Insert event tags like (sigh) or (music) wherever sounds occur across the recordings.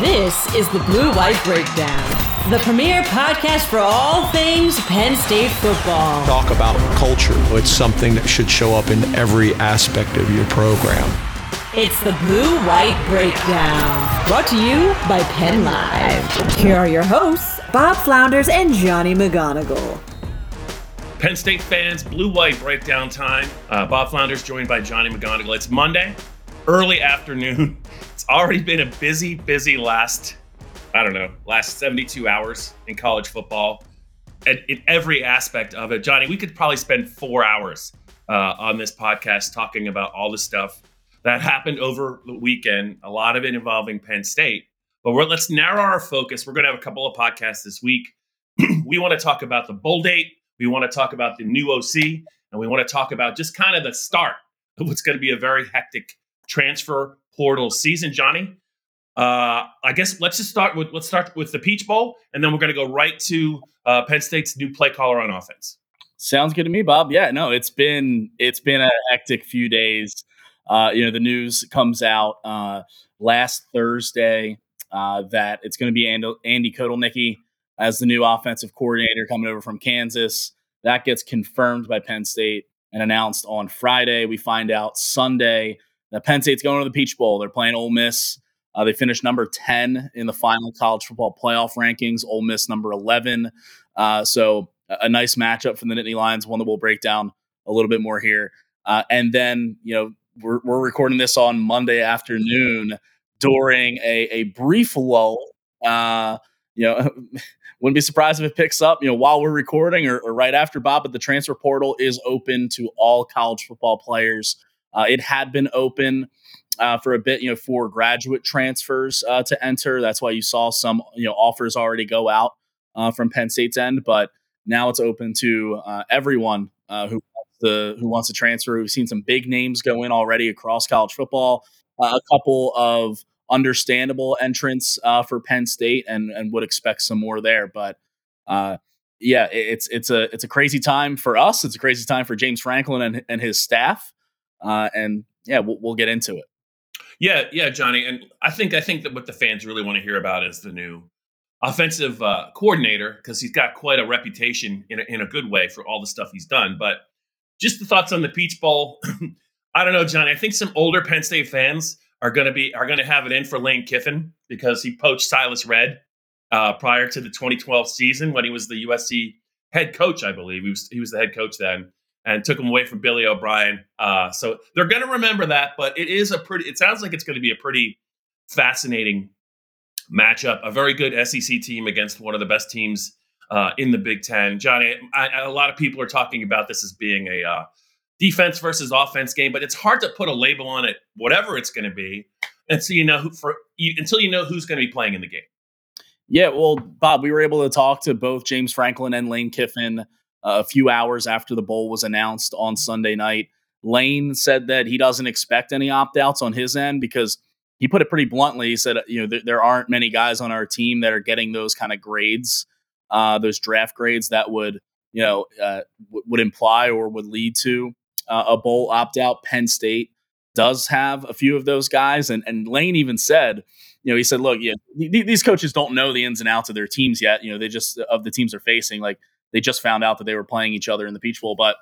This is the Blue White Breakdown, the premier podcast for all things Penn State football. Talk about culture. It's something that should show up in every aspect of your program. It's the Blue White Breakdown, brought to you by Penn Live. Here are your hosts, Bob Flounders and Johnny McGonigal. Penn State fans, Blue White Breakdown time. Uh, Bob Flounders joined by Johnny McGonigal. It's Monday, early afternoon. (laughs) Already been a busy, busy last, I don't know, last 72 hours in college football. And in every aspect of it, Johnny, we could probably spend four hours uh, on this podcast talking about all the stuff that happened over the weekend, a lot of it involving Penn State. But let's narrow our focus. We're going to have a couple of podcasts this week. (clears throat) we want to talk about the bowl date. We want to talk about the new OC, and we want to talk about just kind of the start of what's going to be a very hectic transfer portal season, Johnny. Uh, I guess let's just start with let's start with the Peach Bowl, and then we're going to go right to uh, Penn State's new play caller on offense. Sounds good to me, Bob. Yeah, no, it's been it's been a hectic few days. Uh, you know, the news comes out uh, last Thursday uh, that it's going to be Andy, Andy Kotelnicki as the new offensive coordinator coming over from Kansas. That gets confirmed by Penn State and announced on Friday. We find out Sunday that Penn State's going to the Peach Bowl. They're playing Ole Miss. Uh, they finished number 10 in the final college football playoff rankings, Ole Miss number 11. Uh, so a, a nice matchup for the Nittany Lions, one that we'll break down a little bit more here. Uh, and then, you know, we're, we're recording this on Monday afternoon during a, a brief lull. Uh, you know, (laughs) wouldn't be surprised if it picks up, you know, while we're recording or, or right after Bob, but the transfer portal is open to all college football players. Uh, it had been open uh, for a bit, you know, for graduate transfers uh, to enter. That's why you saw some, you know, offers already go out uh, from Penn State's end, but now it's open to uh, everyone uh, who the who wants to transfer. We've seen some big names go in already across college football. a couple of understandable entrance uh, for Penn State, and and would expect some more there. But yeah, it's it's a it's a crazy time for us. It's a crazy time for James Franklin and and his staff. Uh, and yeah, we'll, we'll get into it. Yeah, yeah, Johnny, and I think I think that what the fans really want to hear about is the new offensive uh, coordinator because he's got quite a reputation in a, in a good way for all the stuff he's done. But just the thoughts on the Peach Bowl. (clears throat) I don't know, Johnny. I think some older Penn State fans are going to be are going to have it in for Lane Kiffin because he poached Silas Redd uh, prior to the 2012 season when he was the USC head coach, I believe. He was he was the head coach then and took him away from Billy O'Brien. Uh, so they're going to remember that, but it is a pretty. It sounds like it's going to be a pretty fascinating matchup. A very good SEC team against one of the best teams uh, in the Big Ten. Johnny, I, a lot of people are talking about this as being a uh, defense versus offense game, but it's hard to put a label on it, whatever it's going to be, until you know who for until you know who's going to be playing in the game. Yeah, well, Bob, we were able to talk to both James Franklin and Lane Kiffin a few hours after the bowl was announced on Sunday night. Lane said that he doesn't expect any opt outs on his end because he put it pretty bluntly. He said, you know, th- there aren't many guys on our team that are getting those kind of grades, uh, those draft grades that would, you know, uh, w- would imply or would lead to uh, a bowl opt out. Penn State does have a few of those guys, and and Lane even said, you know, he said, look, yeah, th- these coaches don't know the ins and outs of their teams yet. You know, they just of the teams they're facing, like they just found out that they were playing each other in the Peach Bowl. But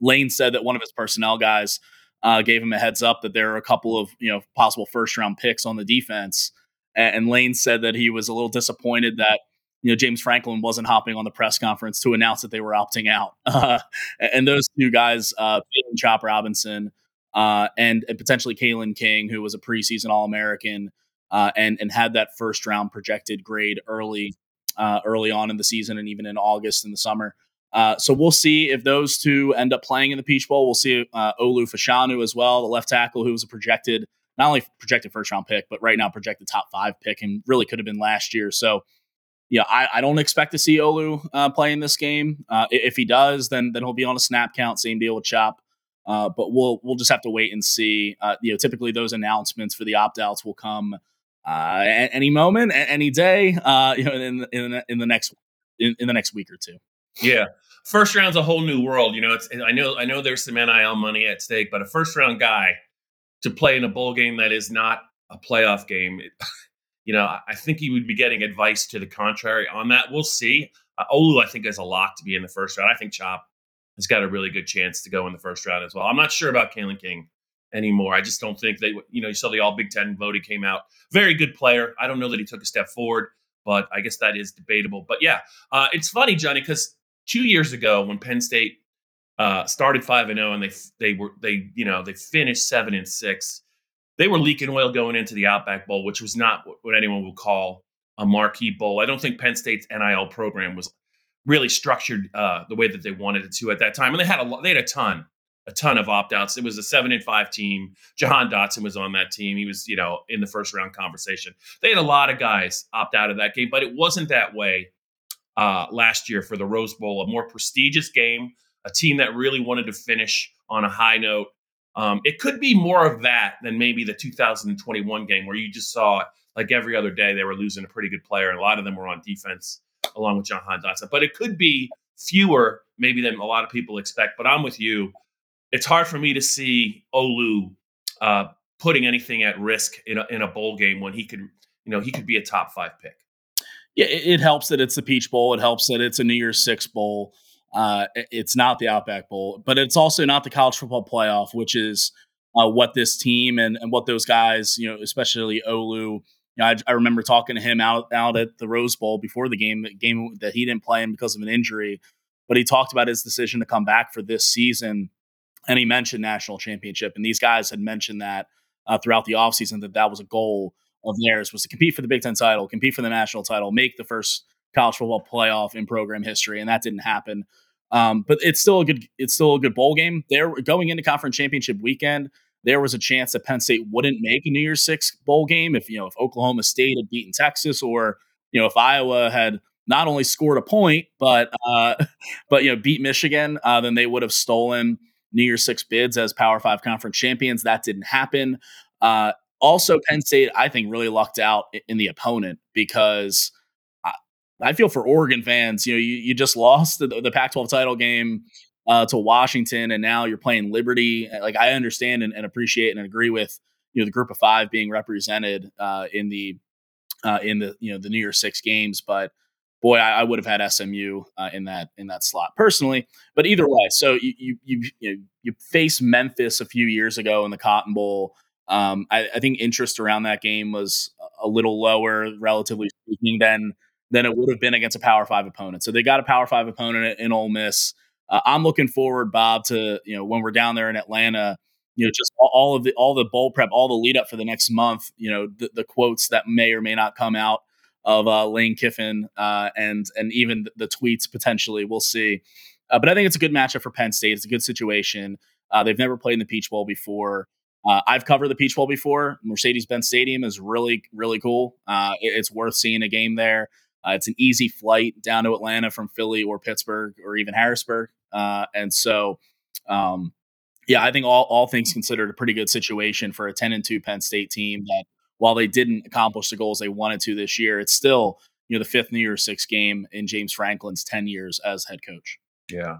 Lane said that one of his personnel guys uh, gave him a heads up that there are a couple of you know possible first round picks on the defense. And, and Lane said that he was a little disappointed that you know James Franklin wasn't hopping on the press conference to announce that they were opting out. (laughs) Uh, and those two guys, uh, Chop Robinson uh, and, and potentially Kalen King, who was a preseason All American uh, and and had that first round projected grade early uh, early on in the season and even in August in the summer. Uh, so we'll see if those two end up playing in the Peach Bowl. We'll see uh, Olu Fashanu as well, the left tackle who was a projected not only projected first round pick, but right now projected top five pick and really could have been last year. So yeah, I, I, don't expect to see Olu uh, play in this game. Uh, if he does, then then he'll be on a snap count. Same deal with Chop. Uh, but we'll we'll just have to wait and see. Uh, you know, typically those announcements for the opt outs will come uh, any moment, any day. Uh, you know, in in in the next in, in, the next week or two. Yeah, first round's a whole new world. You know, it's I know I know there's some nil money at stake, but a first round guy to play in a bowl game that is not a playoff game. It, (sighs) you know, I think he would be getting advice to the contrary on that. We'll see. Uh, Olu, I think, has a lot to be in the first round. I think Chop has got a really good chance to go in the first round as well. I'm not sure about Kalen King anymore. I just don't think they, you know, you saw the All Big Ten vote. He came out very good player. I don't know that he took a step forward, but I guess that is debatable. But yeah, uh, it's funny, Johnny, because two years ago when Penn State uh, started five and zero, oh and they they were they you know they finished seven and six. They were leaking oil going into the Outback Bowl, which was not what anyone would call a marquee bowl. I don't think Penn State's NIL program was really structured uh, the way that they wanted it to at that time, and they had a they had a ton a ton of opt outs. It was a seven and five team. Jahan Dotson was on that team. He was, you know, in the first round conversation. They had a lot of guys opt out of that game, but it wasn't that way uh, last year for the Rose Bowl, a more prestigious game, a team that really wanted to finish on a high note. Um, it could be more of that than maybe the 2021 game where you just saw like every other day they were losing a pretty good player, and a lot of them were on defense along with Jahan Dotson. But it could be fewer maybe than a lot of people expect. But I'm with you it's hard for me to see Olu uh, putting anything at risk in a, in a bowl game when he could, you know, he could be a top five pick. Yeah, it, it helps that it's the Peach Bowl. It helps that it's a New Year's Six Bowl. Uh, it's not the Outback Bowl, but it's also not the College Football Playoff, which is uh, what this team and, and what those guys, you know, especially Olu. You know, I, I, remember talking to him out out at the Rose Bowl before the game, the game that he didn't play in because of an injury, but he talked about his decision to come back for this season and he mentioned national championship. And these guys had mentioned that uh, throughout the offseason that that was a goal of theirs was to compete for the Big Ten title, compete for the national title, make the first college football playoff in program history, and that didn't happen. Um, but it's still a good it's still a good bowl game. There going into conference championship weekend, there was a chance that Penn State wouldn't make a New Year's Six bowl game if you know if Oklahoma State had beaten Texas or you know if Iowa had not only scored a point but uh, (laughs) but you know beat Michigan, uh, then they would have stolen New Year's Six bids as Power Five conference champions. That didn't happen. Uh, also, Penn State, I think, really lucked out in the opponent because I, I feel for Oregon fans. You know, you, you just lost the, the Pac-12 title game uh, to Washington, and now you're playing Liberty. Like I understand and, and, appreciate and agree with you know the Group of Five being represented uh, in the uh, in the you know the New Year's Six games, but boy, I, I would have had SMU uh, in that in that slot personally. But either way, so you you you you, know, you face Memphis a few years ago in the Cotton Bowl. Um, I, I, think interest around that game was a little lower, relatively speaking, than than it would have been against a Power Five opponent. So they got a Power Five opponent in Ole Miss. Uh, I'm looking forward, Bob, to you know when we're down there in Atlanta. You know, just all of the all the bowl prep, all the lead up for the next month. You know, the, the quotes that may or may not come out of uh, Lane Kiffin uh, and and even the tweets potentially. We'll see. Uh, but I think it's a good matchup for Penn State. It's a good situation. Uh, they've never played in the Peach Bowl before. Uh, I've covered the Peach Bowl before. Mercedes Benz Stadium is really, really cool. Uh, it, it's worth seeing a game there. it's an easy flight down to Atlanta from Philly or Pittsburgh or even Harrisburg. and so, um, yeah, I think all, all things considered, a pretty good situation for a 10 and 2 Penn State team that while they didn't accomplish the goals they wanted to this year, it's still you know the fifth New Year's Six game in James Franklin's ten years as head coach. Yeah.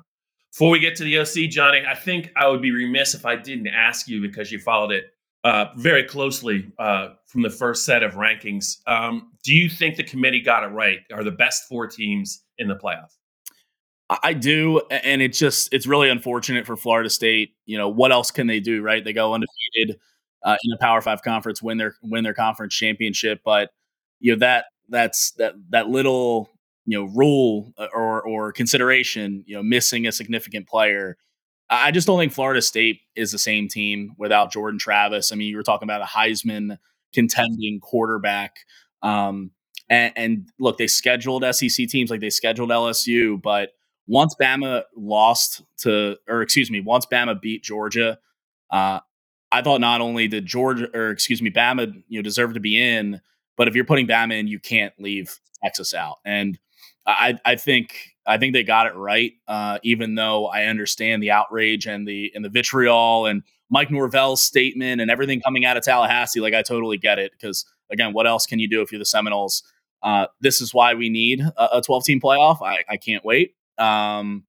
Before we get to the OC, Johnny, I think I would be remiss if I didn't ask you because you followed it uh, very closely uh, from the first set of rankings. Um, do you think the committee got it right? Are the best four teams in the playoff? I do, and it's just it's really unfortunate for Florida State. You know what else can they do? Right? They go undefeated uh, in a Power Five conference, win their win their conference championship. But you know that that's that that little you know rule uh, or or consideration, you know, missing a significant player. I just don't think Florida State is the same team without Jordan Travis. I mean, you were talking about a Heisman contending quarterback. Um, and, and look, they scheduled SEC teams like they scheduled LSU, but once Bama lost to, or excuse me, once Bama beat Georgia, uh, I thought not only did Georgia or excuse me, Bama, you know, deserve to be in, but if you're putting Bama in, you can't leave Texas out. And I, I think I think they got it right. Uh, even though I understand the outrage and the and the vitriol and Mike Norvell's statement and everything coming out of Tallahassee, like I totally get it. Because again, what else can you do if you're the Seminoles? Uh, this is why we need a, a 12 team playoff. I, I can't wait. Um,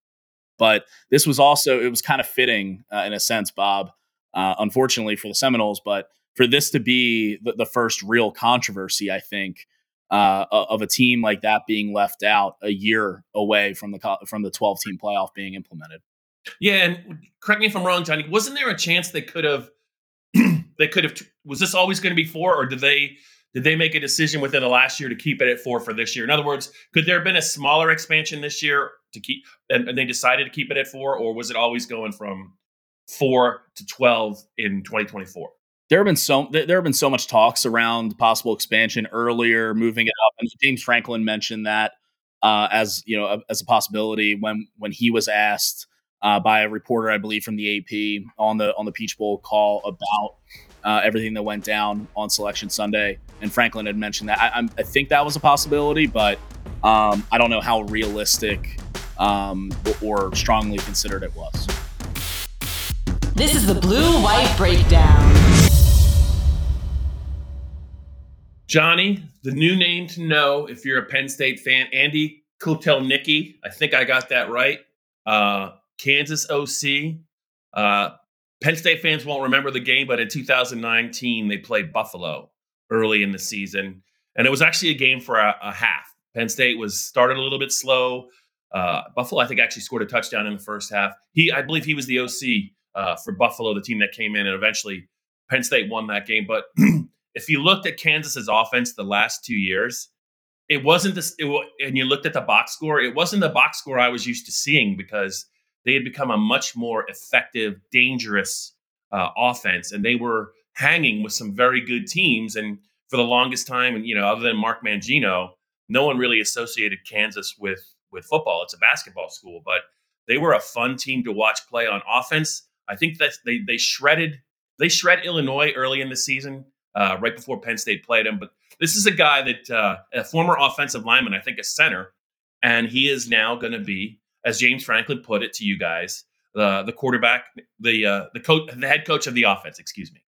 but this was also it was kind of fitting uh, in a sense, Bob, uh, unfortunately for the Seminoles. But for this to be the, the first real controversy, I think, uh, of a team like that being left out a year away from the from the 12 team playoff being implemented. Yeah, and correct me if I'm wrong, Johnny. Wasn't there a chance they could have? (clears throat) they could have. Was this always going to be four, or did they? Did they make a decision within the last year to keep it at four for this year? In other words, could there have been a smaller expansion this year to keep, and, and they decided to keep it at four, or was it always going from four to twelve in 2024? there have been so there have been so much talks around possible expansion earlier, moving it up, and James Franklin mentioned that uh, as you know as a possibility when when he was asked uh, by a reporter, I believe from the AP on the on the Peach Bowl call about uh, everything that went down on Selection Sunday, and Franklin had mentioned that. I, I think that was a possibility, but um, I don't know how realistic um, or strongly considered it was. This is the Blue White Breakdown. Johnny, the new name to know if you're a Penn State fan, Andy Kotelnicki. I think I got that right. Uh, Kansas OC. Uh, Penn State fans won't remember the game, but in 2019 they played Buffalo early in the season, and it was actually a game for a, a half. Penn State was started a little bit slow. Uh, Buffalo, I think, actually scored a touchdown in the first half. He, I believe, he was the OC uh, for Buffalo, the team that came in, and eventually Penn State won that game. But (clears throat) if you looked at Kansas's offense the last two years, it wasn't this. It, and you looked at the box score, it wasn't the box score I was used to seeing because they had become a much more effective, dangerous uh, offense, and they were hanging with some very good teams. And for the longest time, and you know, other than Mark Mangino, no one really associated Kansas with with football. It's a basketball school, but they were a fun team to watch play on offense. I think that they they shredded they shred Illinois early in the season, uh, right before Penn State played him. But this is a guy that uh, a former offensive lineman, I think a center, and he is now going to be as James Franklin put it to you guys, the the quarterback, the uh, the coach, the head coach of the offense. Excuse me.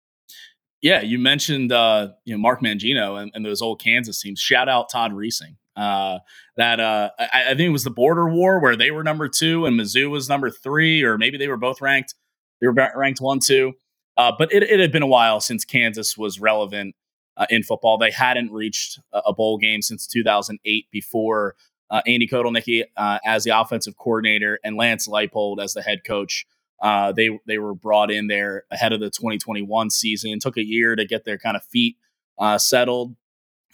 Yeah, you mentioned uh, you know Mark Mangino and, and, those old Kansas teams. Shout out Todd Reesing. Uh, that uh, I, I, think it was the border war where they were number two and Mizzou was number three, or maybe they were both ranked. They were ranked one, two. Uh, but it, it, had been a while since Kansas was relevant uh, in football. They hadn't reached a bowl game since 2008 before uh, Andy Kotelnicki uh, as the offensive coordinator and Lance Leipold as the head coach. Uh, they they were brought in there ahead of the 2021 season. And took a year to get their kind of feet uh, settled,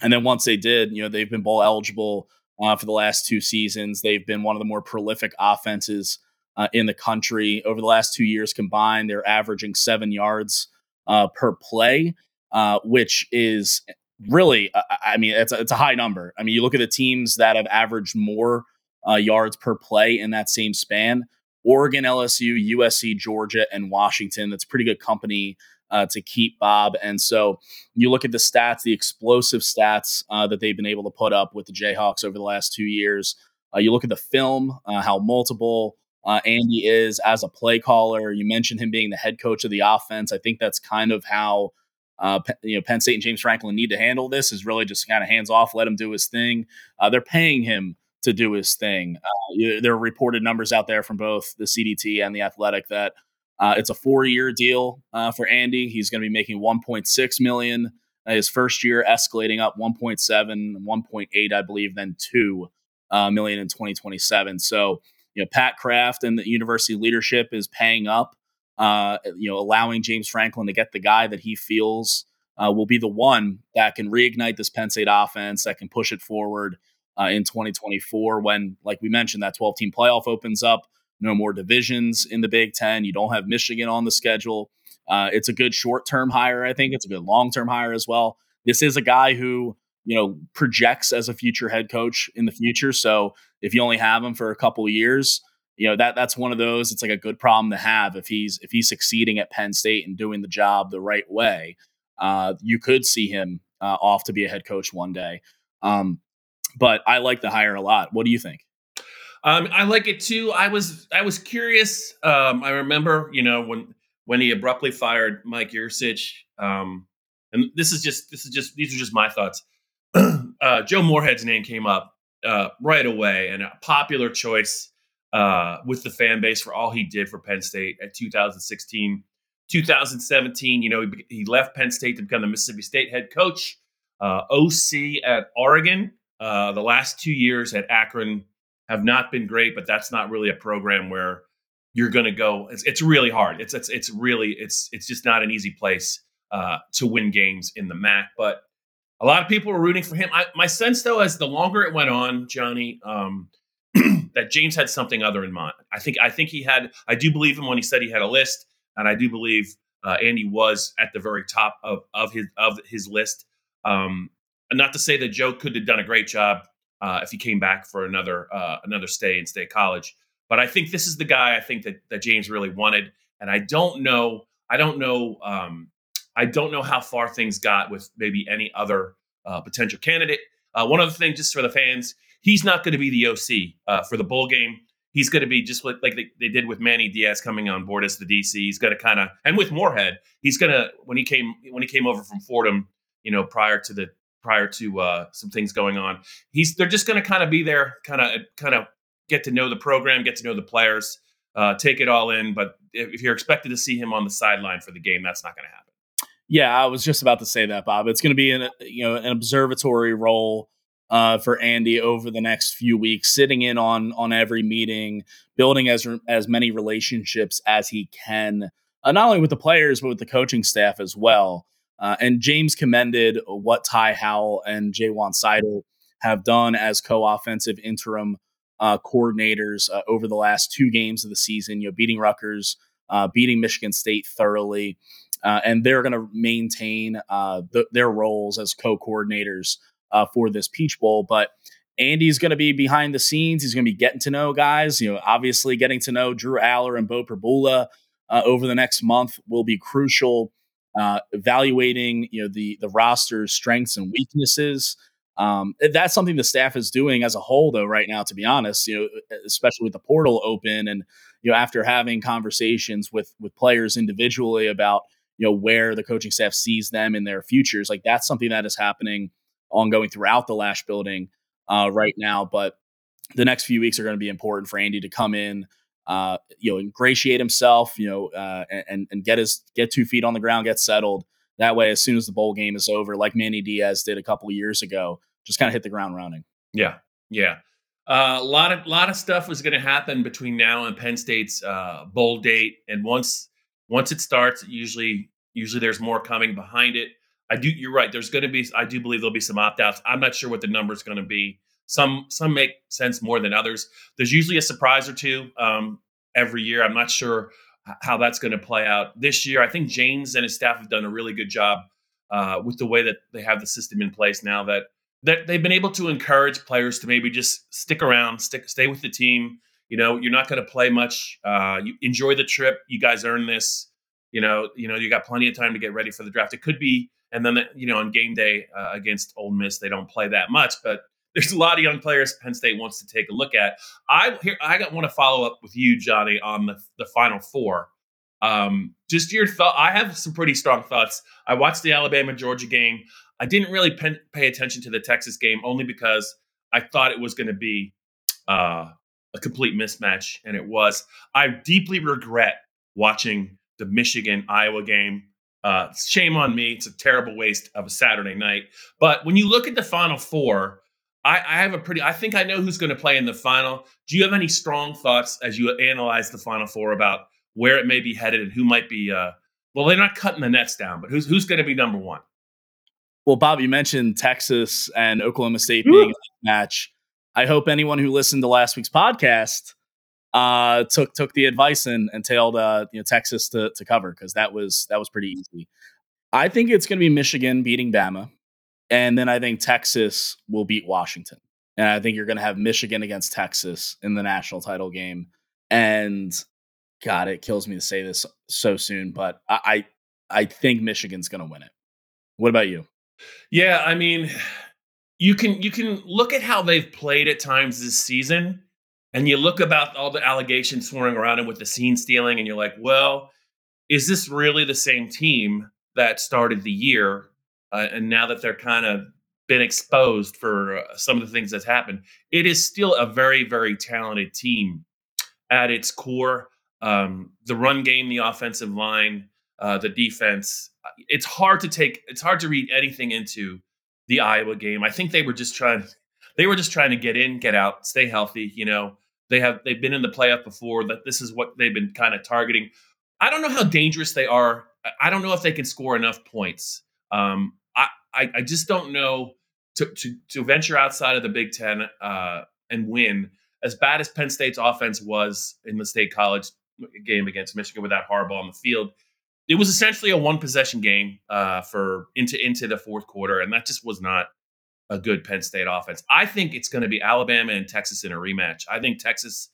and then once they did, you know they've been bowl eligible for the last two seasons. They've been one of the more prolific offenses uh, in the country over the last two years combined. They're averaging seven yards per play, which is really, I mean, it's a, it's a high number. I mean, you look at the teams that have averaged more uh, yards per play in that same span Oregon, LSU, USC, Georgia, and Washington. That's pretty good company uh, to keep Bob. And so you look at the stats, the explosive stats uh, that they've been able to put up with the Jayhawks over the last two years. Uh, you look at the film, uh, how multiple uh, Andy is as a play caller. You mentioned him being the head coach of the offense. I think that's kind of how uh, you know, Penn State and James Franklin need to handle this is really just kind of hands off, let him do his thing. Uh, they're paying him to do his thing. Uh, there are reported numbers out there from both the CDT and the Athletic that uh, it's a four-year deal uh, for Andy. He's going to be making 1.6 million. His first year escalating up 1.7, 1.8, I believe, then two million in 2027. So, you know, Pat Kraft and the university leadership is paying up uh, you know, allowing James Franklin to get the guy that he feels uh, will be the one that can reignite this Penn State offense, that can push it forward uh, in 2024 when, like we mentioned, that 12 team playoff opens up. No more divisions in the Big Ten. You don't have Michigan on the schedule. Uh, it's a good short term hire, I think. It's a good long term hire as well. This is a guy who, you know, projects as a future head coach in the future. So if you only have him for a couple years, you know that that's one of those it's like a good problem to have. If he's if he's succeeding at penn state and doing the job the right way uh, you could see him uh, off to be a head coach one day. Um, but i like the hire a lot. What do you think? Um, i like it too. I was i was curious um, i remember you know when when he abruptly fired mike Yurcich, um, and this is just this is just these are just my thoughts (clears throat) uh, joe moorhead's name came up uh, right away and a popular choice uh, with the fan base for all he did for Penn State at 2016 2017, you know, he, he left Penn State to become the Mississippi State head coach, uh, OC at Oregon. Uh, the last two years at Akron have not been great, but that's not really a program where you're going to go. It's, it's really hard. It's, it's it's really it's it's just not an easy place uh, to win games in the MAC. But a lot of people were rooting for him. I, my sense, though, as the longer it went on, Johnny, um, (clears throat) that James had something other in mind. I think I think he had. I do believe him when he said he had a list, and I do believe uh, Andy was at the very top of of his of his list. Um, not to say that Joe could have done a great job uh, if he came back for another uh, another stay in state college, but I think this is the guy I think that that James really wanted, and I don't know. I don't know. Um, I don't know how far things got with maybe any other uh, potential candidate. Uh, one other thing, just for the fans, he's not going to be the OC uh, for the bowl game. He's going to be just like, like they, they, did with Manny Diaz coming on board as the DC. He's going to kind of, and with Moorhead, he's going to when he came when he came over from Fordham, you know, prior to the prior to uh, some things going on, he's they're just going to kind of be there, kind of kind of get to know the program, get to know the players, uh, take it all in. But if, if you're expected to see him on the sideline for the game, that's not going to happen. Yeah, I was just about to say that, Bob. It's going to be an you know an observatory role uh, for Andy over the next few weeks, sitting in on on every meeting, building as as many relationships as he can, uh, not only with the players but with the coaching staff as well. Uh, and James commended what Ty Howle and Ja'Juan Seider have done as co-offensive interim uh, coordinators uh, over the last two games of the season. You know, beating Rutgers, uh, beating Michigan State thoroughly, and they're going to maintain the, their roles as co-coordinators uh, for this Peach Bowl. But Andy's going to be behind the scenes. He's going to be getting to know guys. You know, obviously getting to know Drew Allar and Beau Pribula uh, over the next month will be crucial. Uh, evaluating, you know, the the roster's strengths and weaknesses. Um, that's something the staff is doing as a whole, though. Right now, to be honest, you know, especially with the portal open, and you know, after having conversations with with players individually about you know where the coaching staff sees them in their futures, like that's something that is happening ongoing throughout the Lasch building uh, right now. But the next few weeks are going to be important for Andy to come in, uh, you know, ingratiate himself, you know, uh, and and get his get two feet on the ground, get settled. That way, as soon as the bowl game is over, like Manny Diaz did a couple years ago, just kind of hit the ground running. Yeah, yeah. A lot of lot of stuff was going to happen between now and Penn State's uh, bowl date, and once once it starts, usually usually there's more coming behind it. I do. You're right. There's going to be. I do believe there'll be some opt outs. I'm not sure what the number is going to be. Some some make sense more than others. There's usually a surprise or two um, every year. I'm not sure how that's going to play out this year. I think James and his staff have done a really good job uh, with the way that they have the system in place now. That that they've been able to encourage players to maybe just stick around, stick, stay with the team. You know, you're not going to play much. Uh, you enjoy the trip. You guys earn this. You know, you know, you got plenty of time to get ready for the draft. It could be and then, you know, on game day uh, against Ole Miss, they don't play that much, but (laughs) there's a lot of young players Penn State wants to take a look at. I here I want to follow up with you, Johnny, on the the Final Four. Um, just your thought. I have some pretty strong thoughts. I watched the Alabama Georgia game. I didn't really pen, pay attention to the Texas game only because I thought it was going to be uh, a complete mismatch, and it was. I deeply regret watching the Michigan Iowa game uh, shame on me. It's a terrible waste of a Saturday night. But when you look at the Final Four, I, I have a pretty. I think I know who's going to play in the final. Do you have any strong thoughts as you analyze the Final Four about where it may be headed and who might be? Uh, well, they're not cutting the nets down, but who's who's going to be number one? Well, Bob, you mentioned Texas and Oklahoma State being a match. I hope anyone who listened to last week's podcast uh, took took the advice and and tailed uh, you know Texas to to cover because that was that was pretty easy. I think it's going to be Michigan beating Bama, and then I think Texas will beat Washington, and I think you're going to have Michigan against Texas in the national title game. And God, it kills me to say this so soon, but I I, I think Michigan's going to win it. What about you? Yeah, I mean, you can you can look at how they've played at times this season and you look about all the allegations swirling around him with the scene stealing, and you're like, well, is this really the same team that started the year? Uh, and now that they're kind of been exposed for uh, some of the things that's happened, it is still a very, very talented team at its core. Um, the run game, the offensive line, uh, the defense. It's hard to take. It's hard to read anything into the Iowa game. I think they were just trying. They were just trying to get in, get out, stay healthy. You know, they have they've been in the playoff before. That this is what they've been kind of targeting. I don't know how dangerous they are. I don't know if they can score enough points. Um, I, I, I just don't know to, to to venture outside of the Big Ten uh, and win. As bad as Penn State's offense was in the state college game against Michigan without Harbaugh on the field, it was essentially a one possession game uh, for into into the fourth quarter, and that just was not a good Penn State offense. I think it's going to be Alabama and Texas in a rematch. I think Texas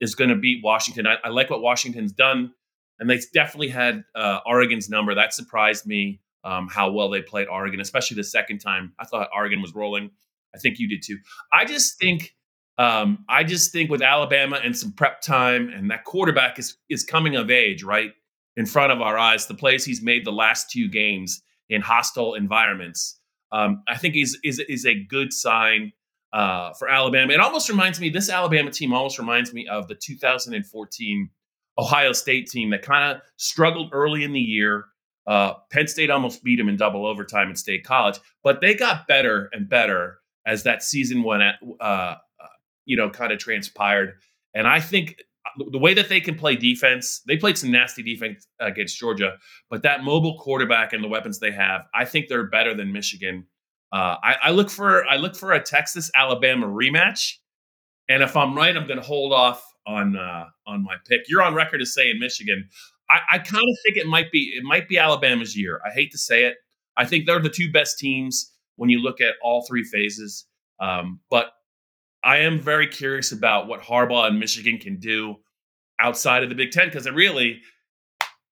is going to beat Washington. I, I like what Washington's done, and they definitely had uh, Oregon's number. That surprised me um, how well they played Oregon, especially the second time. I thought Oregon was rolling. I think you did too. I just think. Um, I just think with Alabama and some prep time, and that quarterback is is coming of age, right? In front of our eyes, the plays he's made the last two games in hostile environments, um, I think is is is a good sign uh, for Alabama. It almost reminds me this Alabama team almost reminds me of the 2014 Ohio State team that kind of struggled early in the year. Uh, Penn State almost beat them in double overtime at State College, but they got better and better as that season went, at, uh, uh, you know, kind of transpired. And I think the way that they can play defense, they played some nasty defense against Georgia, but that mobile quarterback and the weapons they have, I think they're better than Michigan. Uh, I, I, look for I look for a Texas Alabama rematch, and if I'm right, I'm going to hold off on uh, on my pick. You're on record as saying Michigan. I, I kind of think it might be it might be Alabama's year. I hate to say it. I think they're the two best teams when you look at all three phases. Um, but I am very curious about what Harbaugh and Michigan can do outside of the Big Ten because it really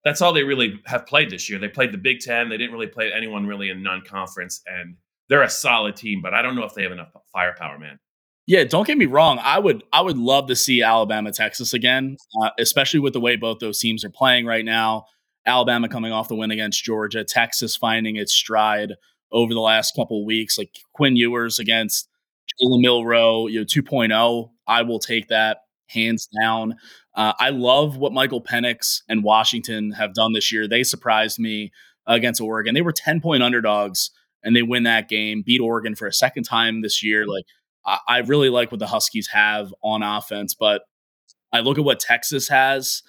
that's all they really have played this year. They played the Big Ten. They didn't really play anyone really in non-conference, and they're a solid team. But I don't know if they have enough firepower, man. Yeah, don't get me wrong. I would I would love to see Alabama Texas again, uh, especially with the way both those teams are playing right now. Alabama coming off the win against Georgia, Texas finding its stride over the last couple weeks, like Quinn Ewers against Jalen you know, 2.0. I will take that hands down. Uh, I love what Michael Penix and Washington have done this year. They surprised me against Oregon. They were 10 point underdogs and they win that game, beat Oregon for a second time this year. Like, I, I really like what the Huskies have on offense, but I look at what Texas has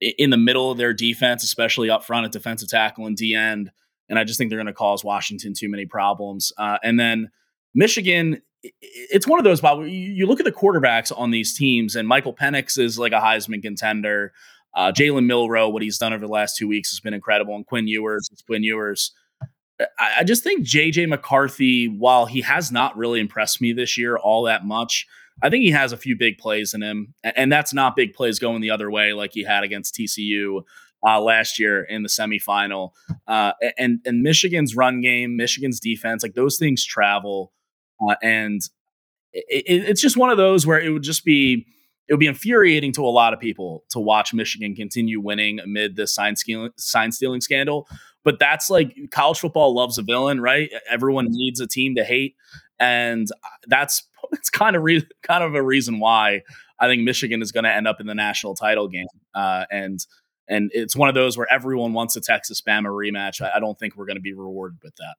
in the middle of their defense, especially up front at defensive tackle and D end. And I just think they're going to cause Washington too many problems. Uh, and then Michigan, it's one of those, Bob. You look at the quarterbacks on these teams, and Michael Penix is like a Heisman contender. Uh, Jalen Milrow, what he's done over the last two weeks has been incredible. And Quinn Ewers, it's Quinn Ewers. I, I just think JJ McCarthy, while he has not really impressed me this year all that much, I think he has a few big plays in him. And that's not big plays going the other way like he had against TCU uh, last year in the semifinal. Uh, and, and Michigan's run game, Michigan's defense, like those things travel. Uh, and it, it's just one of those where it would just be it would be infuriating to a lot of people to watch Michigan continue winning amid the sign stealing, sign stealing scandal. But that's like college football loves a villain, right? Everyone needs a team to hate, and that's (laughs) it's kind of re- kind of a reason why I think Michigan is going to end up in the national title game. Uh, and and it's one of those where everyone wants a Texas Bama rematch. I, I don't think we're going to be rewarded with that.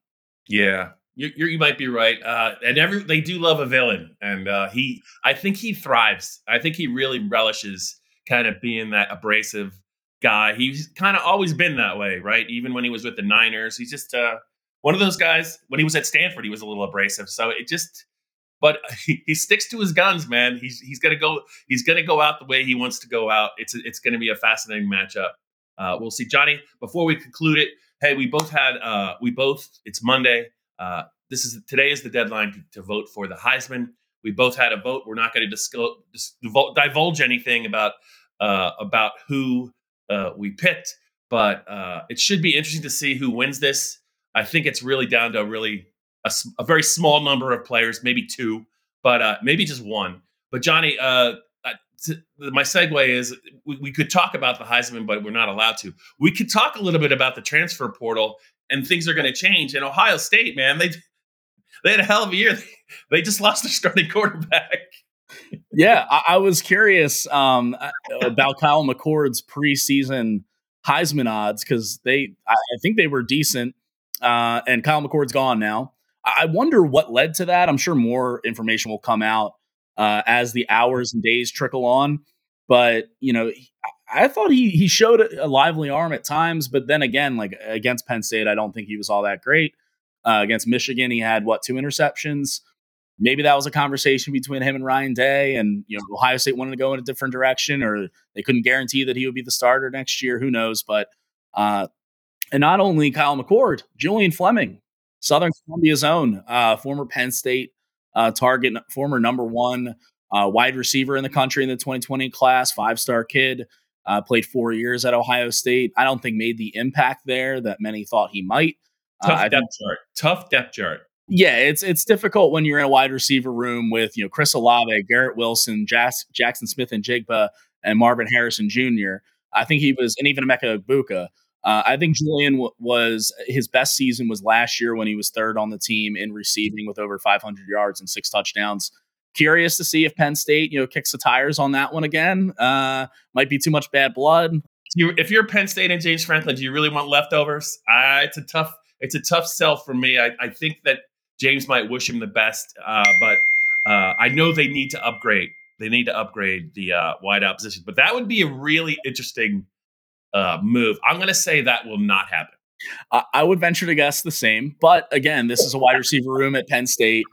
Yeah, you, you might be right. Uh, and every they do love a villain, and uh, he, I think he thrives. I think he really relishes kind of being that abrasive guy. He's kind of always been that way, right? Even when he was with the Niners, he's just uh, one of those guys. When he was at Stanford, he was a little abrasive. So it just, but (laughs) he, he sticks to his guns, man. He's he's gonna go. He's gonna go out the way he wants to go out. It's it's gonna be a fascinating matchup. Uh, we'll see, Johnny. Before we conclude it, hey, we both had uh, we both. It's Monday. Uh, this is today is the deadline to, to, vote for the Heisman. We both had a vote. We're not going to divulge anything about uh, about who uh, we picked, but uh, it should be interesting to see who wins this. I think it's really down to really a, a very small number of players, maybe two, but uh, maybe just one. But Johnny, my segue is we, we, could talk about the Heisman, but we're not allowed to. We could talk a little bit about the transfer portal and things are going to change. And Ohio State, man, they they had a hell of a year. They just (laughs) lost their starting quarterback. yeah, I, I, was curious um, about Kyle McCord's preseason Heisman odds because they, I, I, think they were decent. Uh, and Kyle McCord's gone now. I wonder what led to that. I'm sure more information will come out uh, as the hours and days trickle on. But you know, I thought he he showed a lively arm at times, but then again, like against Penn State, I don't think he was all that great. Uh, against Michigan, he had what two interceptions. Maybe that was a conversation between him and Ryan Day, and you know Ohio State wanted to go in a different direction, or they couldn't guarantee that he would be the starter next year. Who knows? But uh, and not only Kyle McCord, Julian Fleming, Southern Columbia's own, uh, former Penn State uh, target, former number one uh, wide receiver in the country in the 2020 class, five star kid. Uh, played four years at Ohio State. I don't think made the impact there that many thought he might. Uh, Tough depth think, chart. Tough depth chart. Yeah, it's it's difficult when you're in a wide receiver room with you know Chris Olave, Garrett Wilson, Jas- Jaxon Smith-Njigba, and Marvin Harrison Jr. I think he was, and even Emeka Egbuka. Uh, I think Julian w- was his best season was last year when he was third on the team in receiving with over 500 yards and six touchdowns. Curious to see if Penn State, you know, kicks the tires on that one again. Uh, might be too much bad blood. You, if you're Penn State and James Franklin, do you really want leftovers? Uh, it's a tough, it's a tough sell for me. I, I think that James might wish him the best, uh, but uh, I know they need to upgrade. They need to upgrade the uh, wideout position, but that would be a really interesting uh, move. I'm going to say that will not happen. I would venture to guess the same, but again, this is a wide receiver room at Penn State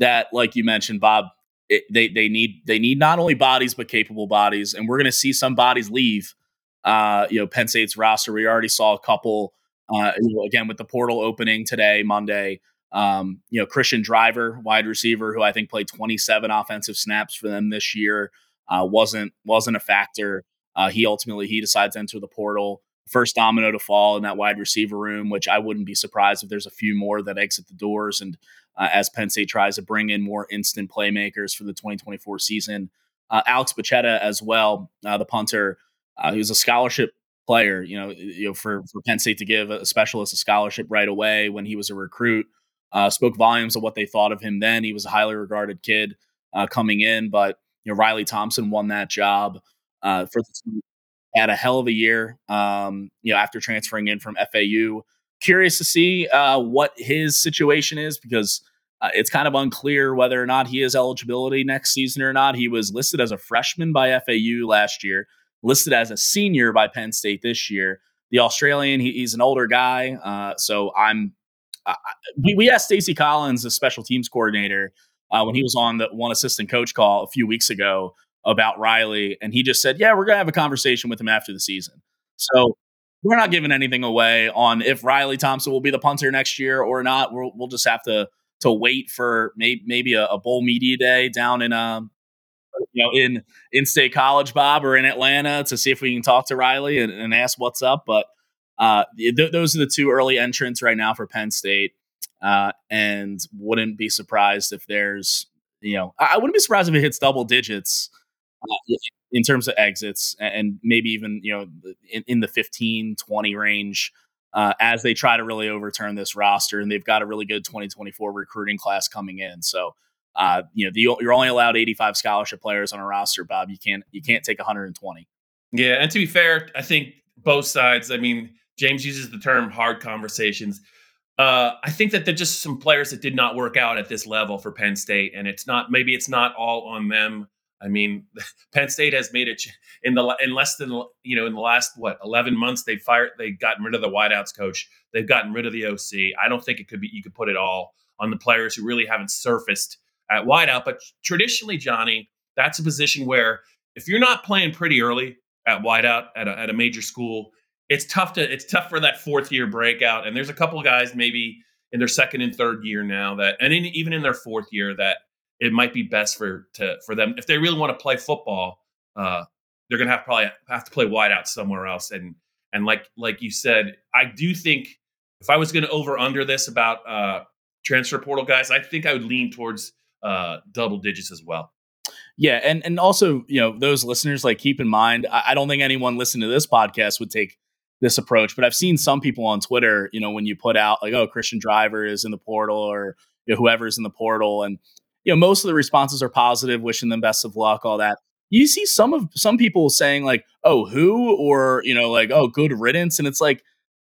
that, like you mentioned, Bob, it, they they need they need not only bodies but capable bodies, and we're going to see some bodies leave. Uh, you know, Penn State's roster. We already saw a couple. Uh, again, with the portal opening today, Monday. Um, you know, Christian Driver, wide receiver, who I think played 27 offensive snaps for them this year, uh, wasn't wasn't a factor. Uh, he ultimately he decides to enter the portal. First domino to fall in that wide receiver room, which I wouldn't be surprised if there's a few more that exit the doors. And uh, as Penn State tries to bring in more instant playmakers for the 2024 season, uh, Alex Bacchetta as well, uh, the punter, uh, he was a scholarship player. You know, you know for for Penn State to give a specialist a scholarship right away when he was a recruit uh, spoke volumes of what they thought of him. Then he was a highly regarded kid coming in, but you know Riley Thompson won that job uh, for the. Had a hell of a year, um, you know, after transferring in from FAU. Curious to see uh, what his situation is because uh, it's kind of unclear whether or not he has eligibility next season or not. He was listed as a freshman by FAU last year, listed as a senior by Penn State this year. The Australian, he, he's an older guy, uh, so I'm. we, we asked Stacy Collins, the special teams coordinator, uh, when he was on the one assistant coach call a few weeks ago about Riley, and he just said, "Yeah, we're gonna have a conversation with him after the season." So we're not giving anything away on if Riley Thompson will be the punter next year or not. We'll, we'll just have to to wait for maybe maybe a, a bowl media day down in um you know in in state college, Bob, or in Atlanta to see if we can talk to Riley and, and ask what's up. But uh, th- those are the two early entrants right now for Penn State, uh, and wouldn't be surprised if there's you know I, I wouldn't be surprised if it hits double digits uh, in terms of exits and maybe even you know in, in the 15 20 range uh, as they try to really overturn this roster and they've got a really good 2024 recruiting class coming in. So uh, you know the, you're only allowed 85 scholarship players on a roster bob. You can't you can't take 120 yeah and to be fair i think both sides i mean james uses the term hard conversations. Uh, I think that they're just some players that did not work out at this level for Penn State, and it's not maybe it's not all on them. I mean, (laughs) Penn State has made it in the in less than you know in the last what eleven months they fired they gotten rid of the wideouts coach they've gotten rid of the OC. I don't think it could be you could put it all on the players who really haven't surfaced at wideout. But traditionally, Johnny, that's a position where if you're not playing pretty early at wideout at a, at a major school, it's tough to it's tough for that fourth year breakout. And there's a couple guys maybe in their second and third year now that and in, even in their fourth year that it might be best for to for them if they really want to play football. Uh, they're gonna have probably have to play wide out somewhere else. And and like like you said, I do think if I was to over under this about uh, transfer portal guys, I think I would lean towards uh, double digits as well. Yeah, and and also you know those listeners like keep in mind, I, I don't think anyone listening to this podcast would take this approach, but I've seen some people on Twitter, you know, when you put out like, oh, Christian Driver is in the portal or you know, whoever's in the portal, and you know, most of the responses are positive, wishing them best of luck, all that. you see some of some people saying like, "Oh, who?" or you know, like, "Oh, good riddance," and it's like,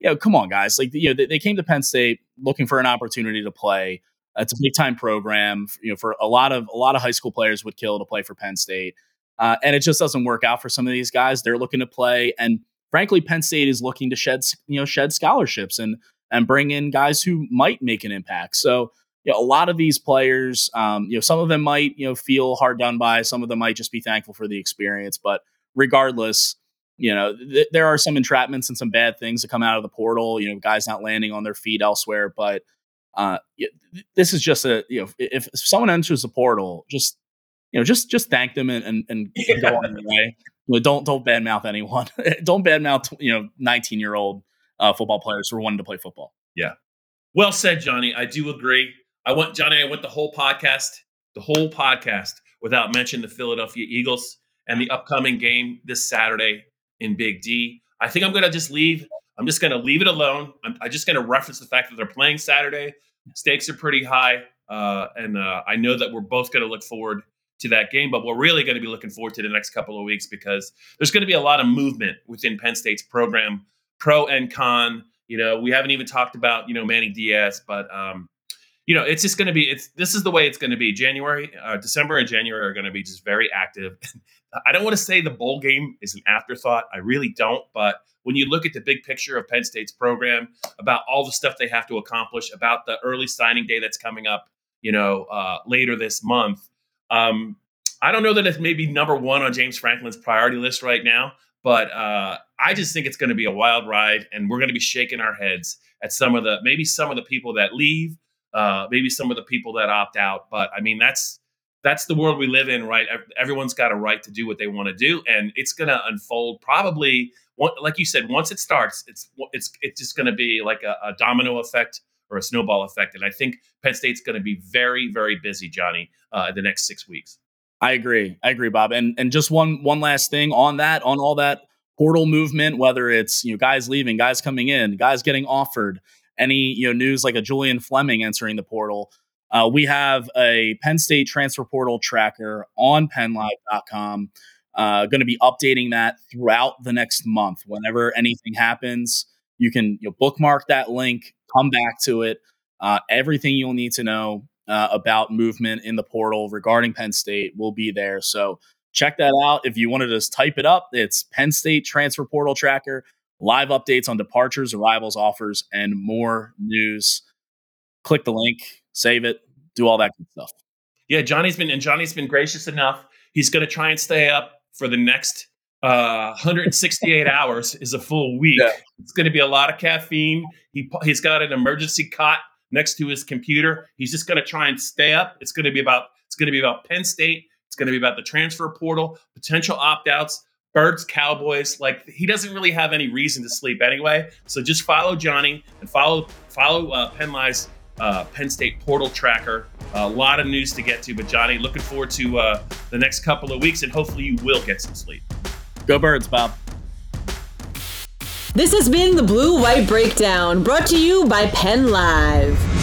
you know, come on, guys. Like, you know, they, they came to Penn State looking for an opportunity to play. It's a big time program. You know, for a lot of a lot of high school players would kill to play for Penn State, uh, and it just doesn't work out for some of these guys. They're looking to play, and frankly, Penn State is looking to shed you know shed scholarships and and bring in guys who might make an impact. So you know, a lot of these players, um, you know, some of them might, you know, feel hard done by. Some of them might just be thankful for the experience. But regardless, you know, th- there are some entrapments and some bad things that come out of the portal. You know, guys not landing on their feet elsewhere. But uh, this is just a, you know, if, if someone enters the portal, just you know, just just thank them and and, and (laughs) go on their way. You know, don't don't badmouth anyone. (laughs) don't badmouth you know nineteen year old uh, football players who are wanting to play football. Yeah, well said, Johnny. I do agree. I went, Johnny, I went the whole podcast, the whole podcast without mentioning the Philadelphia Eagles and the upcoming game this Saturday in Big D. I think I'm going to just leave. I'm just going to leave it alone. I'm, I'm just going to reference the fact that they're playing Saturday. Stakes are pretty high. Uh, and uh, I know that we're both going to look forward to that game, but we're really going to be looking forward to the next couple of weeks because there's going to be a lot of movement within Penn State's program, pro and con. You know, we haven't even talked about, you know, Manny Diaz, but um, you know, it's just going to be. It's this is the way it's going to be. January, uh, December, and January are going to be just very active. (laughs) I don't want to say the bowl game is an afterthought. I really don't. But when you look at the big picture of Penn State's program, about all the stuff they have to accomplish, about the early signing day that's coming up, you know, uh, later this month, um, I don't know that it's maybe number one on James Franklin's priority list right now. But uh, I just think it's going to be a wild ride, and we're going to be shaking our heads at some of the maybe some of the people that leave uh, maybe some of the people that opt out. But I mean, that's that's the world we live in, right? Everyone's got a right to do what they want to do, and it's going to unfold probably, like you said, once it starts, it's it's it's just going to be like a, a, domino effect or a snowball effect. And I think Penn State's going to be very very busy, Johnny, uh, the next six weeks. I agree. I agree, Bob. And and just one one last thing on that, on all that portal movement, whether it's you know guys leaving, guys coming in, guys getting offered any you know news like a Julian Fleming entering the portal. Uh, we have a Penn State transfer portal tracker on PennLive.com. Uh, going to be updating that throughout the next month. Whenever anything happens, you can you know, bookmark that link, come back to it. Uh, everything you'll need to know uh, about movement in the portal regarding Penn State will be there. So check that out. If you want to just type it up, it's Penn State Transfer Portal Tracker live updates on departures, arrivals, offers, and more news. Click the link, save it, do all that good stuff. Yeah, Johnny's been and Johnny's been gracious enough. He's going to try and stay up for the next uh, 168 (laughs) hours is a full week. Yeah. It's going to be a lot of caffeine. He he's got an emergency cot next to his computer. He's just going to try and stay up. It's going to be about it's going to be about Penn State. It's going to be about the transfer portal, potential opt outs, Birds, Cowboys, like he doesn't really have any reason to sleep anyway. So just follow Johnny and follow follow uh, PennLive's uh, Penn State portal tracker. A lot of news to get to, but Johnny, looking forward to uh, the next couple of weeks, and hopefully you will get some sleep. Go Birds, Bob. This has been the Blue White Breakdown, brought to you by Penn Live.